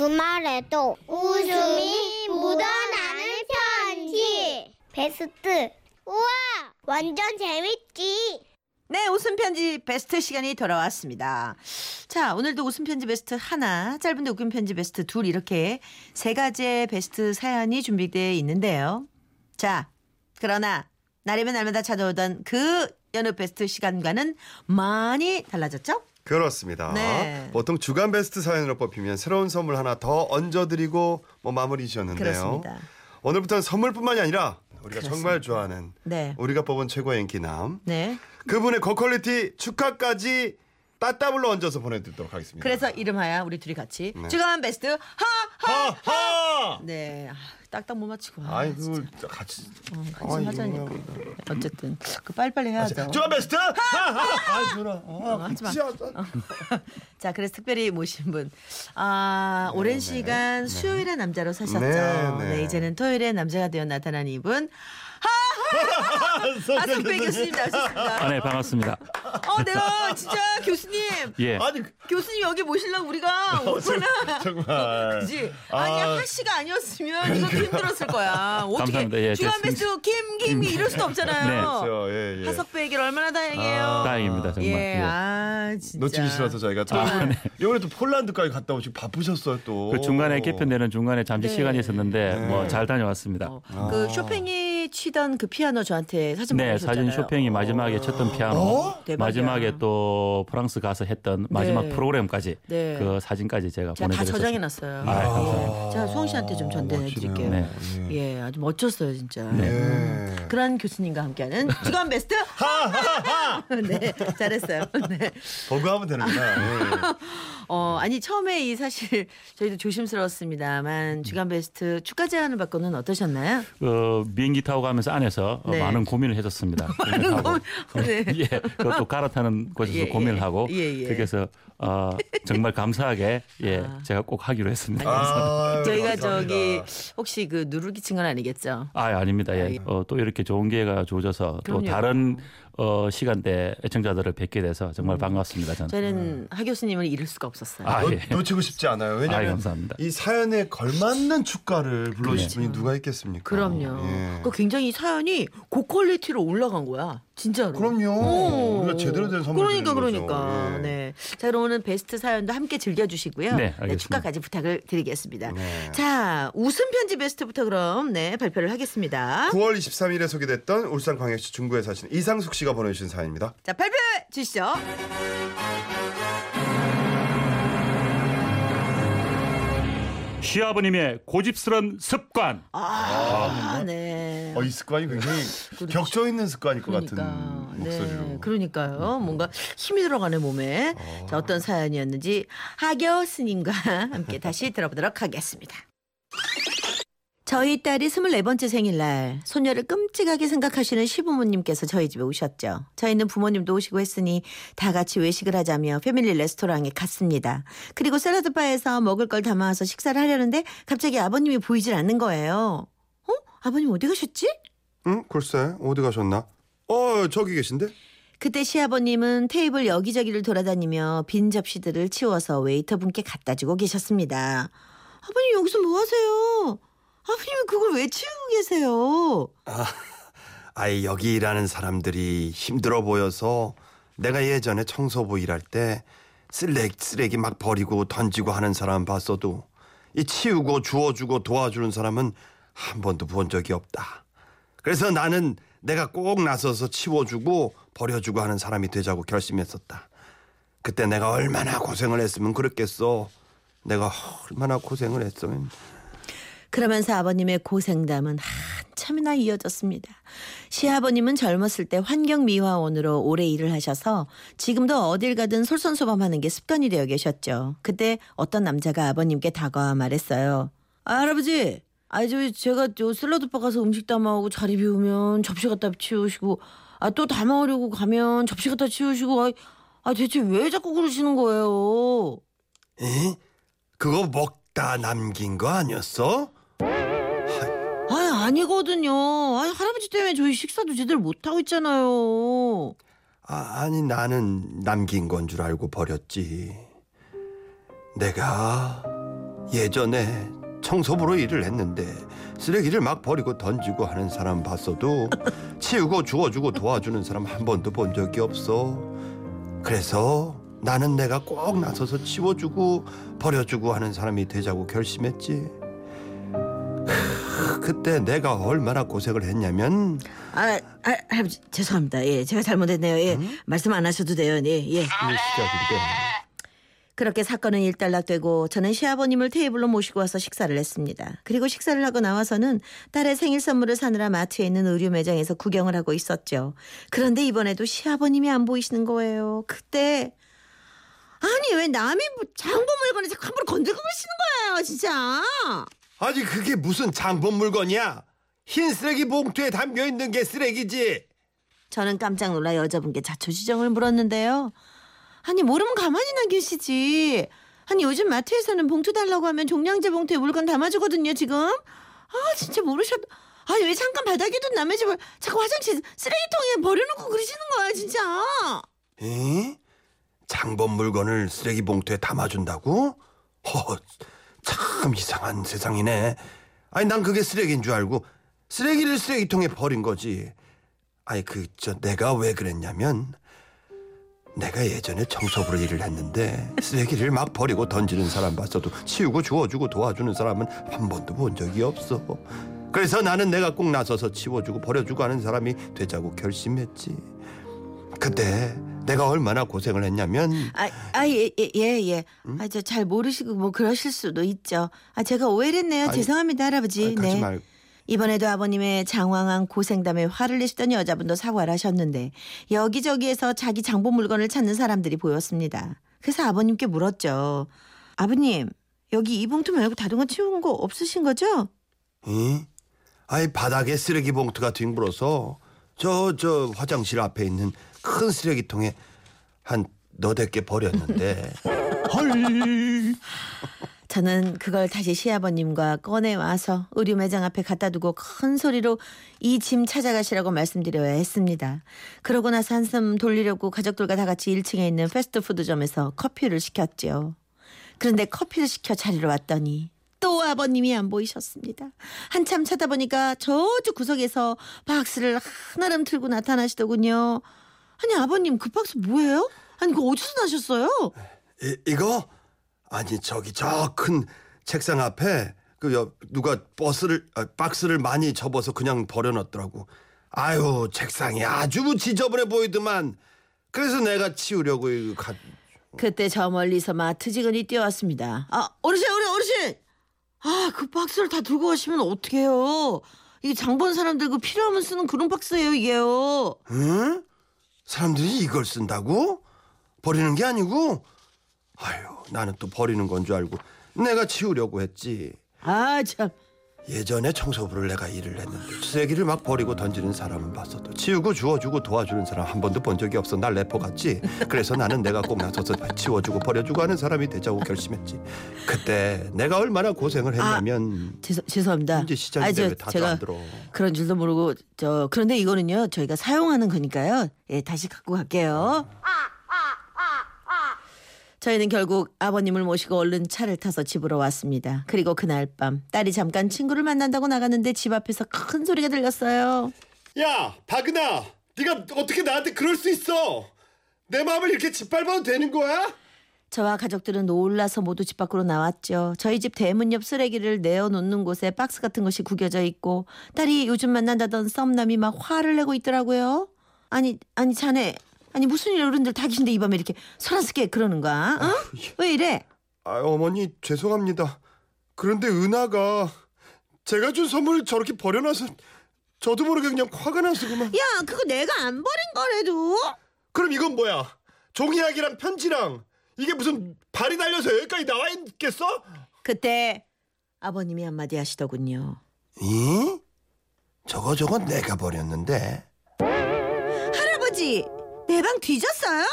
주말에도 웃음이 묻어나는 편지. 베스트. 우와, 완전 재밌지. 네, 웃음 편지 베스트 시간이 돌아왔습니다. 자, 오늘도 웃음 편지 베스트 하나, 짧은데 웃음 편지 베스트 둘 이렇게 세 가지의 베스트 사연이 준비되어 있는데요. 자, 그러나 날이면 날마다 찾아오던 그 연애 베스트 시간과는 많이 달라졌죠? 그렇습니다. 네. 보통 주간 베스트 사연으로 뽑히면 새로운 선물 하나 더 얹어드리고 뭐 마무리 지었는데요. 그렇습니다. 오늘부터는 선물뿐만이 아니라 우리가 그렇습니다. 정말 좋아하는 네. 우리가 뽑은 최고의 인기남 네. 그분의 고퀄리티 축하까지 따따블로 얹어서 보내드리도록 하겠습니다. 그래서 이름하여 우리 둘이 같이 네. 주간 베스트 하하. 하하. 네. 아, 딱딱 못 맞추고. 아, 아이 진짜. 그걸 같이 어, 같이 하자니까. 뭐야. 어쨌든 그 빨리빨리 해야죠. 주간 베스트 하하. 아 준아. 아, 하지 마. 진짜. 자, 그래서 특별히 모신 분. 아, 오랜 시간 수요일의 남자로 사셨죠. 네, 네, 네. 이제는 토요일의 남자가 되어 나타난 이분. 하성배 교수님 나오셨습니다. 아, 네, 반갑습니다. 어, 내가 진짜 교수님. 예. 아니 교수님 여기 모시려고 우리가 얼마나. 정말. 그지? 아니, 아. 하씨가 아니었으면 이것도 힘들었을 거야. 어떻게. 감사합니다. 예, 주간 제 베스트 김, 김, 이럴 수도 없잖아요. 네. 그렇죠. 예, 예. 하석배에게 얼마나 다행이에요. 아. 다행입니다, 정말. 예, 예. 아, 진짜. 놓치기 싫어서 저희가 또 이번에 또 폴란드까지 갔다 오시고 바쁘셨어요 또. 그 중간에 개편되는 중간에 잠시 네. 시간이 있었는데 네. 뭐잘 다녀왔습니다. 어, 그 쇼팽이 치던 그 피아노 저한테 사진 네, 보내주셨잖아요. 사진 쇼팽이 마지막에 쳤던 피아노, 어? 대박이야. 마지막에 또 프랑스 가서 했던 마지막 네. 프로그램까지 네. 그 사진까지 제가 제가 다 보내드렸어요. 저장해 놨어요. 아, 감사합니다. 예. 제가 수홍 씨한테 좀 전달해 드릴게요. 네. 예, 아주 멋졌어요, 진짜. 예. 음. 그런 교수님과 함께하는 주간 베스트. 네, 잘했어요. 네. 보고 하면 되는구나. 예. 어, 아니 처음에 이 사실 저희도 조심스러웠습니다만 주간 베스트 축하 제안을 받고는 어떠셨나요? 그 비행기 타고 가면서 안에서 어, 네. 많은 고민을 해줬습니다. 고민을 하고. 네. 예, 그것도 갈아타는 곳에서 예, 예. 고민을 하고 예, 예. 그래서 어, 정말 감사하게 예, 아. 제가 꼭 하기로 했습니다. 아, 저희가 감사합니다. 저기 혹시 그 누르기 친 건 아니겠죠? 아, 아닙니다. 아, 예. 예. 어, 또 이렇게 좋은 기회가 주어져서 또 그럼요. 다른 어, 시간대 애청자들을 뵙게 돼서 정말 반갑습니다. 저는. 저희는 하 교수님을 잃을 수가 없었어요. 아, 놓- 예. 놓 치고 싶지 않아요. 왜냐하면 감사합니다. 이 사연에 걸맞는 축가를 불러주실 분이 누가 있겠습니까? 그럼요. 예. 그 굉장히 사연이 고퀄리티로 올라간 거야. 진짜로. 그럼요. 오. 우리가 제대로 된 선물 그러니까 그러니까. 예. 네. 자, 그럼 오늘 베스트 사연도 함께 즐겨 주시고요. 네, 알겠습니다. 축하까지 부탁을 드리겠습니다. 네. 자, 웃음 편지 베스트부터 그럼 네, 발표를 하겠습니다. 9월 23일에 소개됐던 울산 광역시 중구에 사시는 이상숙 씨가 보내 주신 사연입니다. 자, 발표해 주시죠. 시아버님의 고집스런 습관. 아, 네. 어, 이 습관이 굉장히 격조 있는 습관일 것 그러니까. 같은 목소리로. 네, 그러니까요. 뭔가 힘이 들어가네 몸에. 자, 어떤 사연이었는지 하교 스님과 함께 다시 들어보도록 하겠습니다. 저희 딸이 24번째 생일날 소녀를 끔찍하게 생각하시는 시부모님께서 저희 집에 오셨죠. 저희는 부모님도 오시고 했으니 다 같이 외식을 하자며 패밀리 레스토랑에 갔습니다. 그리고 샐러드 바에서 먹을 걸 담아와서 식사를 하려는데 갑자기 아버님이 보이질 않는 거예요. 어? 아버님 어디 가셨지? 응? 글쎄 어디 가셨나? 어 저기 계신데? 그때 시아버님은 테이블 여기저기를 돌아다니며 빈 접시들을 치워서 웨이터분께 갖다 주고 계셨습니다. 아버님 여기서 뭐 하세요? 아버님은 그걸 왜 치우고 계세요? 아이 여기 일하는 사람들이 힘들어 보여서 내가 예전에 청소부 일할 때 쓰레기, 쓰레기 막 버리고 던지고 하는 사람 봤어도 이 치우고 주워주고 도와주는 사람은 한 번도 본 적이 없다. 그래서 나는 내가 꼭 나서서 치워주고 버려주고 하는 사람이 되자고 결심했었다. 그때 내가 얼마나 고생을 했으면 그랬겠어. 내가 얼마나 고생을 했으면. 그러면서 아버님의 고생담은 한참이나 이어졌습니다. 시아버님은 젊었을 때 환경미화원으로 오래 일을 하셔서 지금도 어딜 가든 솔선수범하는 게 습관이 되어 계셨죠. 그때 어떤 남자가 아버님께 다가와 말했어요. 아, 할아버지, 아, 저 제가 저 샐러드바 가서 음식 담아오고 자리 비우면 접시 갖다 치우시고 아, 또 담아오려고 가면 접시 갖다 치우시고 아, 아 대체 왜 자꾸 그러시는 거예요? 에? 그거 먹다 남긴 거 아니었어? 아 아니거든요. 아 할아버지 때문에 저희 식사도 제대로 못 하고 있잖아요. 아, 아니 나는 남긴 건 줄 알고 버렸지. 내가 예전에 청소부로 일을 했는데 쓰레기를 막 버리고 던지고 하는 사람 봤어도 치우고 주워주고 도와주는 사람 한 번도 본 적이 없어. 그래서 나는 내가 꼭 나서서 치워주고 버려주고 하는 사람이 되자고 결심했지. 크, 그때 내가 얼마나 고생을 했냐면 아, 아 할아버지 죄송합니다. 예, 제가 잘못했네요. 예, 말씀 안 하셔도 돼요. 예, 예. 이 시작인데 그렇게 사건은 일단락되고 저는 시아버님을 테이블로 모시고 와서 식사를 했습니다. 그리고 식사를 하고 나와서는 딸의 생일 선물을 사느라 마트에 있는 의류 매장에서 구경을 하고 있었죠. 그런데 이번에도 시아버님이 안 보이시는 거예요. 그때 아니 왜 남이 뭐 물건을 자꾸 함부로 건들고 그러시는 거예요, 진짜. 아니 그게 무슨 장본 물건이야? 흰 쓰레기 봉투에 담겨 있는 게 쓰레기지. 저는 깜짝 놀라 여자분께 자초지정을 물었는데요. 아니 모르면 가만히나 계시지. 아니 요즘 마트에서는 봉투 달라고 하면 종량제 봉투에 물건 담아주거든요 지금. 아 진짜 모르셨. 아니 왜 잠깐 바닥에 둔 남의 집을 자꾸 화장실 쓰레기통에 버려놓고 그러시는 거야 진짜. 에? 장본 물건을 쓰레기 봉투에 담아준다고? 허, 참 이상한 세상이네. 아니 난 그게 쓰레기인 줄 알고 쓰레기를 쓰레기통에 버린 거지. 아니 그 저 내가 왜 그랬냐면 내가 예전에 청소부로 일을 했는데 쓰레기를 막 버리고 던지는 사람 봤어도 치우고 주워주고 도와주는 사람은 한 번도 본 적이 없어. 그래서 나는 내가 꼭 나서서 치워주고 버려주고 하는 사람이 되자고 결심했지. 그때 내가 얼마나 고생을 했냐면 아아예예 예, 예. 아 저 잘 모르시고 뭐 그러실 수도 있죠. 아 제가 오해를 했네요. 아니, 죄송합니다 할아버지. 아니, 가지 네. 말 이번에도 아버님의 장황한 고생담에 화를 내시던 여자분도 사과를 하셨는데 여기저기에서 자기 장본 물건을 찾는 사람들이 보였습니다. 그래서 아버님께 물었죠. 아버님 여기 이 봉투 말고 다른 거 치운 거 없으신 거죠? 이? 아이 바닥에 쓰레기 봉투가 뒹굴어서 저 저 화장실 앞에 있는 큰 쓰레기통에 한 너댓 개 버렸는데 저는 그걸 다시 시아버님과 꺼내 와서 의류 매장 앞에 갖다 두고 큰 소리로 이 짐 찾아가시라고 말씀드려야 했습니다. 그러고 나서 한숨 돌리려고 가족들과 다 같이 1층에 있는 패스트푸드점에서 커피를 시켰죠. 그런데 커피를 시켜 자리로 왔더니 또 아버님이 안 보이셨습니다. 한참 찾아보니까 저쪽 구석에서 박스를 하나름 틀고 나타나시더군요. 아니 아버님 그 박스 뭐예요? 아니 그거 어디서 나셨어요? 이, 이거 아니 저기 저 큰 책상 앞에 그 옆, 누가 버스를 아, 박스를 많이 접어서 그냥 버려놨더라고. 아유 책상이 아주 지저분해 보이더만. 그래서 내가 치우려고 이거 가, 그때 저 멀리서 마트 직원이 뛰어왔습니다. 아 어르신 어르신 어르신 아그 박스를 다 들고 가시면 어떡해요 이게 장본 사람들 그 필요하면 쓰는 그런 박스예요 이게요 응? 사람들이 이걸 쓴다고? 버리는 게 아니고? 아유, 나는 또 버리는 건 줄 알고 내가 치우려고 했지. 아 참 예전에 청소부를 내가 일을 했는데 쓰레기를 막 버리고 던지는 사람은 봤어도 치우고 주워주고 도와주는 사람 한 번도 본 적이 없어. 날 래퍼 같지? 그래서 나는 내가 꼭 나서서 치워주고 버려주고 하는 사람이 되자고 결심했지. 그때 내가 얼마나 고생을 했냐면 죄송 죄송합니다. 이제 시작인데 아, 저, 왜 다들 제가 안 들어. 그런 줄도 모르고 저 그런데 이거는요 저희가 사용하는 거니까요. 예 다시 갖고 갈게요 저희는 결국 아버님을 모시고 얼른 차를 타서 집으로 왔습니다. 그리고 그날 밤 딸이 잠깐 친구를 만난다고 나갔는데 집 앞에서 큰 소리가 들렸어요. 야 박은아 네가 어떻게 나한테 그럴 수 있어 내 마음을 이렇게 짓밟아도 되는 거야? 저와 가족들은 놀라서 모두 집 밖으로 나왔죠. 저희 집 대문 옆 쓰레기를 내어놓는 곳에 박스 같은 것이 구겨져 있고 딸이 요즘 만난다던 썸남이 막 화를 내고 있더라고요. 아니 아니 자네 아니 무슨 일 어른들 다 계신데 이 밤에 이렇게 소란스게 그러는 거야? 어? 왜 이래? 아 어머니 죄송합니다 그런데 은하가 제가 준 선물을 저렇게 버려놔서 저도 모르게 그냥 화가 나서 그만 야 그거 내가 안 버린 거래도 그럼 이건 뭐야 종이약이랑 편지랑 이게 무슨 발이 달려서 여기까지 나와 있겠어? 그때 아버님이 한마디 하시더군요. 이? 저거 저거 내가 버렸는데 할아버지 내 방 뒤졌어요?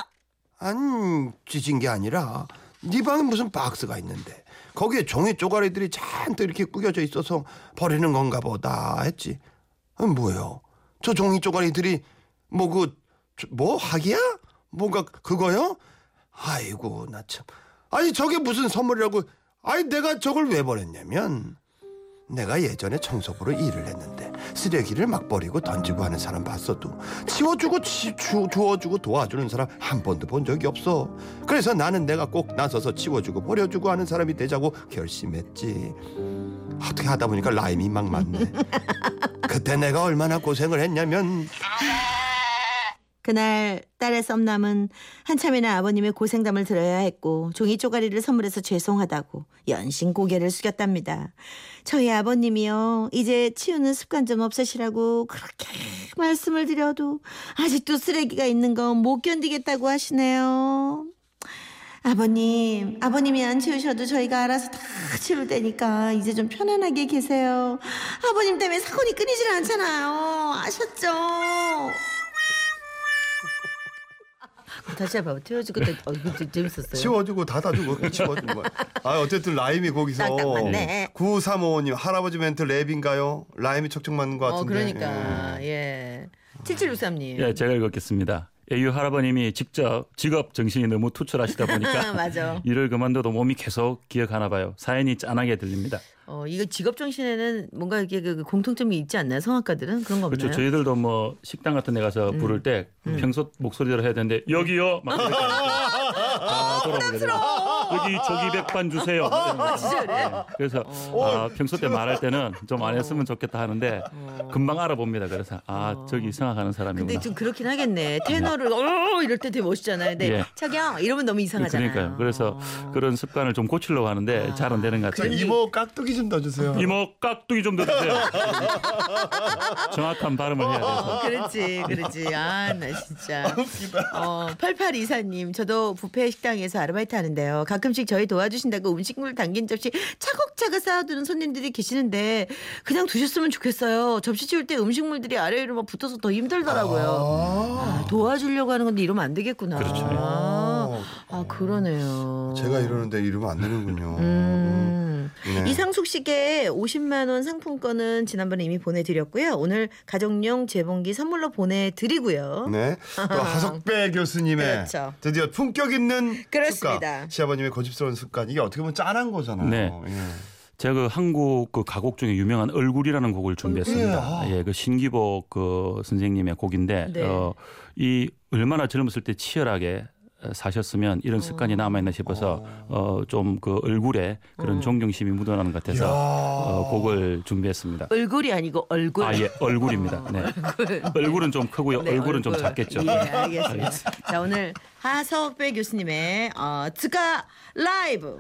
안 찢은 게 아니라 네 방에 무슨 박스가 있는데 거기에 종이 쪼가리들이 잔뜩 이렇게 구겨져 있어서 버리는 건가 보다 했지. 아, 뭐요? 저 종이 쪼가리들이 뭐그 뭐 학이야? 뭔가 그거요? 아이고 나 참. 아니 저게 무슨 선물이라고 아니 내가 저걸 왜 버렸냐면 내가 예전에 청소부로 일을 했는데 쓰레기를 막 버리고 던지고 하는 사람 봤어도 치워주고 치, 주, 주워주고 도와주는 사람 한 번도 본 적이 없어. 그래서 나는 내가 꼭 나서서 치워주고 버려주고 하는 사람이 되자고 결심했지. 어떻게 하다 보니까 라임이 막 맞네. 그때 내가 얼마나 고생을 했냐면 그날 딸의 썸남은 한참이나 아버님의 고생담을 들어야 했고 종이 쪼가리를 선물해서 죄송하다고 연신 고개를 숙였답니다. 저희 아버님이요 이제 치우는 습관 좀 없으시라고 그렇게 말씀을 드려도 아직도 쓰레기가 있는 건 못 견디겠다고 하시네요. 아버님, 아버님이 안 치우셔도 저희가 알아서 다 치울 테니까 이제 좀 편안하게 계세요. 아버님 때문에 사건이 끊이질 않잖아요. 아셨죠? 다시 해봐. 태워주고 때 어, 이거 재- 재밌었어요. 치워주고 닫아주고 치워주고 뭐. 아 어쨌든 라임이 거기서 딱딱 맞네. 9355님 할아버지 멘트 랩인가요? 라임이 척척 맞는 것 어, 같은데 그러니까 예. 7763님. 예, 제가 읽었겠습니다. AU 할아버님이 직접 직업 정신이 너무 투철하시다 보니까. 일을 그만둬도 몸이 계속 기억하나 봐요. 사연이 짠하게 들립니다. 어, 이거 직업 정신에는 뭔가 이게 그 공통점이 있지 않나요? 성악가들은 그런 거 없나요? 그렇죠. 저희들도 뭐 식당 같은 데 가서 음. 부를 때 평소 목소리대로 해야 되는데 여기요. 막 돌아보게 되요 여기 조기 백반 주세요. 아, 진짜 그래? 네. 그래서 아, 평소 때 말할 때는 좀 안 했으면 좋겠다 하는데 금방 알아봅니다. 그래서 아 저기 생각하는 사람이구나. 근데 좀 그렇긴 하겠네. 테너를 어 이럴 때 되게 멋있잖아요. 근데 예. 자기야 이러면 너무 이상하잖아요. 그러니까요. 그래서 어. 그런 습관을 좀 고치려고 하는데 잘 안 되는 것저 같아요. 이모 깍두기 좀 넣어주세요. 이모 깍두기 좀 넣어주세요. 정확한 발음을 해야 돼서. 어, 그렇지, 그렇지. 아, 나 진짜. 어, 8824님, 저도 부페 식당에서 아르바이트 하는데요. 가끔씩 저희 도와주신다고 음식물 담긴 접시 차곡차곡 쌓아두는 손님들이 계시는데 그냥 두셨으면 좋겠어요. 접시 치울 때 음식물들이 아래로 막 붙어서 더 힘들더라고요. 아, 도와주려고 하는 건데 이러면 안 되겠구나. 그렇죠. 아, 아, 그러네요. 제가 이러는데 이러면 안 되는군요. 음. 네. 이상숙 씨께 50만 원 상품권은 지난번에 이미 보내드렸고요. 오늘 가정용 재봉기 선물로 보내드리고요. 네. 또 하석배 교수님의 그렇죠. 드디어 품격 있는 그렇습니다. 습관. 시아버님의 고집스러운 습관. 이게 어떻게 보면 짠한 거잖아요. 네. 예. 제가 그 한국 그 가곡 중에 유명한 얼굴이라는 곡을 준비했습니다. 예, 그 신기복 그 선생님의 곡인데 네. 어, 이 얼마나 젊었을 때 치열하게 사셨으면 이런 습관이 남아 있나 싶어서 어, 좀 그 얼굴에 그런 존경심이 묻어나는 것 같아서. 어, 곡을 준비했습니다. 얼굴이 아니고 얼굴. 아, 예, 얼굴입니다. 네. 얼굴 은 좀 크고요. 네, 얼굴은 좀 얼굴. 작겠죠. 예, 알겠습니다. 자, 오늘 하석배 교수님의 어, 트가 라이브